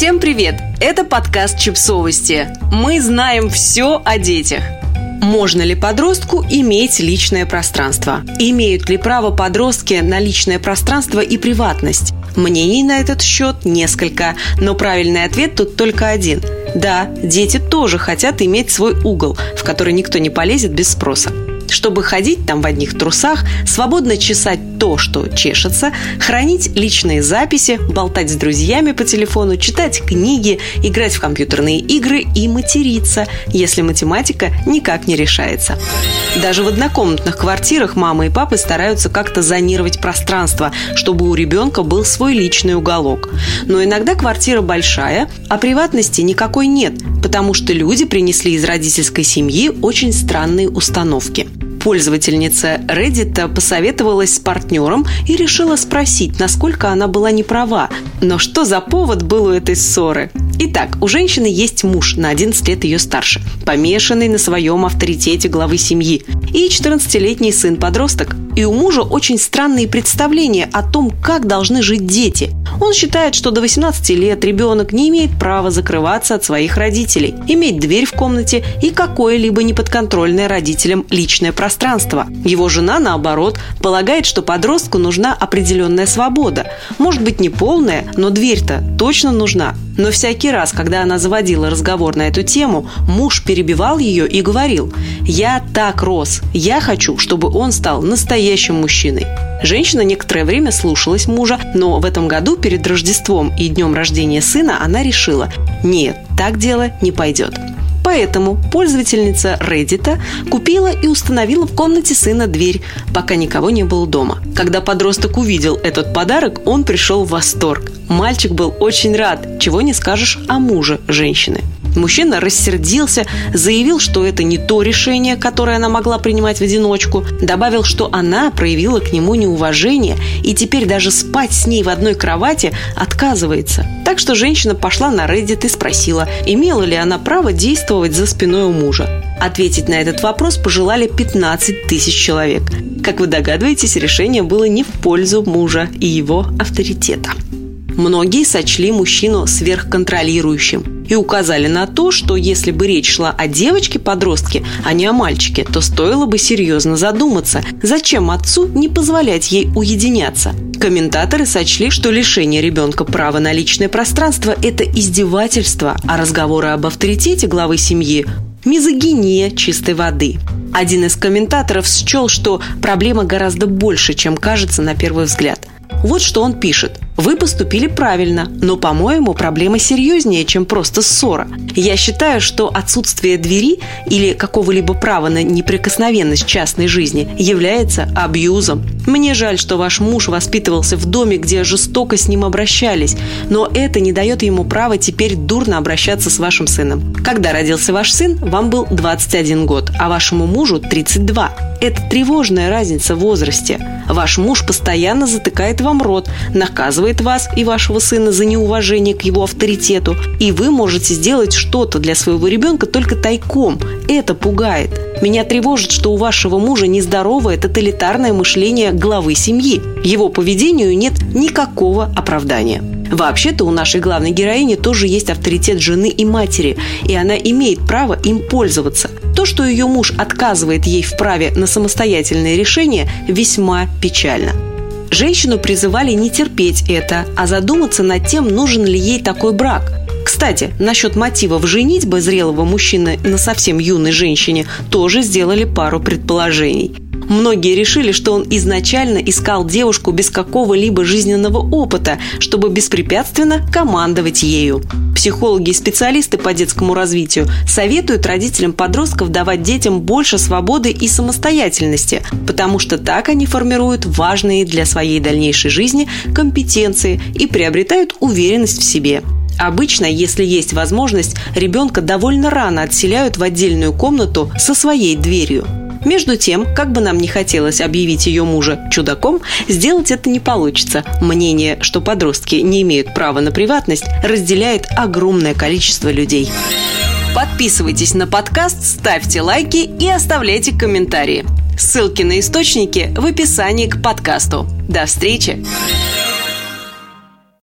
Всем привет! Это подкаст «Чипсовости». Мы знаем все о детях. Можно ли подростку иметь личное пространство? Имеют ли право подростки на личное пространство и приватность? Мнений на этот счет несколько, но правильный ответ тут только один. Да, дети тоже хотят иметь свой угол, в который никто не полезет без спроса чтобы ходить там в одних трусах, свободно чесать то, что чешется, хранить личные записи, болтать с друзьями по телефону, читать книги, играть в компьютерные игры и материться, если математика никак не решается. Даже в однокомнатных квартирах мама и папы стараются как-то зонировать пространство, чтобы у ребенка был свой личный уголок. Но иногда квартира большая, а приватности никакой нет, потому что люди принесли из родительской семьи очень странные установки – Пользовательница Reddit посоветовалась с партнером и решила спросить, насколько она была неправа. Но что за повод был у этой ссоры? Итак, у женщины есть муж на 11 лет ее старше, помешанный на своем авторитете главы семьи, и 14-летний сын-подросток. И у мужа очень странные представления о том, как должны жить дети. Он считает, что до 18 лет ребенок не имеет права закрываться от своих родителей, иметь дверь в комнате и какое-либо неподконтрольное родителям личное пространство. Его жена, наоборот, полагает, что подростку нужна определенная свобода. Может быть, не полная, но дверь-то точно нужна. Но всякий раз, когда она заводила разговор на эту тему, муж перебивал ее и говорил «Я так рос, я хочу, чтобы он стал настоящим мужчиной». Женщина некоторое время слушалась мужа, но в этом году перед Рождеством и днем рождения сына она решила «Нет, так дело не пойдет». Поэтому пользовательница Reddit купила и установила в комнате сына дверь, пока никого не было дома. Когда подросток увидел этот подарок, он пришел в восторг. Мальчик был очень рад, чего не скажешь о муже женщины. Мужчина рассердился, заявил, что это не то решение, которое она могла принимать в одиночку, добавил, что она проявила к нему неуважение и теперь даже спать с ней в одной кровати отказывается. Так что женщина пошла на Reddit и спросила, имела ли она право действовать за спиной у мужа. Ответить на этот вопрос пожелали 15 тысяч человек. Как вы догадываетесь, решение было не в пользу мужа и его авторитета. Многие сочли мужчину сверхконтролирующим и указали на то, что если бы речь шла о девочке-подростке, а не о мальчике, то стоило бы серьезно задуматься, зачем отцу не позволять ей уединяться. Комментаторы сочли, что лишение ребенка права на личное пространство – это издевательство, а разговоры об авторитете главы семьи – мизогиния чистой воды. Один из комментаторов счел, что проблема гораздо больше, чем кажется на первый взгляд. Вот что он пишет. Вы поступили правильно, но, по-моему, проблема серьезнее, чем просто ссора. Я считаю, что отсутствие двери или какого-либо права на неприкосновенность частной жизни является абьюзом. Мне жаль, что ваш муж воспитывался в доме, где жестоко с ним обращались, но это не дает ему права теперь дурно обращаться с вашим сыном. Когда родился ваш сын, вам был 21 год, а вашему мужу 32. Это тревожная разница в возрасте. Ваш муж постоянно затыкает вам рот, наказывает вас и вашего сына за неуважение к его авторитету, и вы можете сделать что-то для своего ребенка только тайком. Это пугает. Меня тревожит, что у вашего мужа нездоровое тоталитарное мышление главы семьи. Его поведению нет никакого оправдания. Вообще-то у нашей главной героини тоже есть авторитет жены и матери, и она имеет право им пользоваться. То, что ее муж отказывает ей в праве на самостоятельное решение, весьма печально. Женщину призывали не терпеть это, а задуматься над тем, нужен ли ей такой брак. Кстати, насчет мотивов женитьбы зрелого мужчины на совсем юной женщине тоже сделали пару предположений – Многие решили, что он изначально искал девушку без какого-либо жизненного опыта, чтобы беспрепятственно командовать ею. Психологи и специалисты по детскому развитию советуют родителям подростков давать детям больше свободы и самостоятельности, потому что так они формируют важные для своей дальнейшей жизни компетенции и приобретают уверенность в себе. Обычно, если есть возможность, ребенка довольно рано отселяют в отдельную комнату со своей дверью. Между тем, как бы нам не хотелось объявить ее мужа чудаком, сделать это не получится. Мнение, что подростки не имеют права на приватность, разделяет огромное количество людей. Подписывайтесь на подкаст, ставьте лайки и оставляйте комментарии. Ссылки на источники в описании к подкасту. До встречи!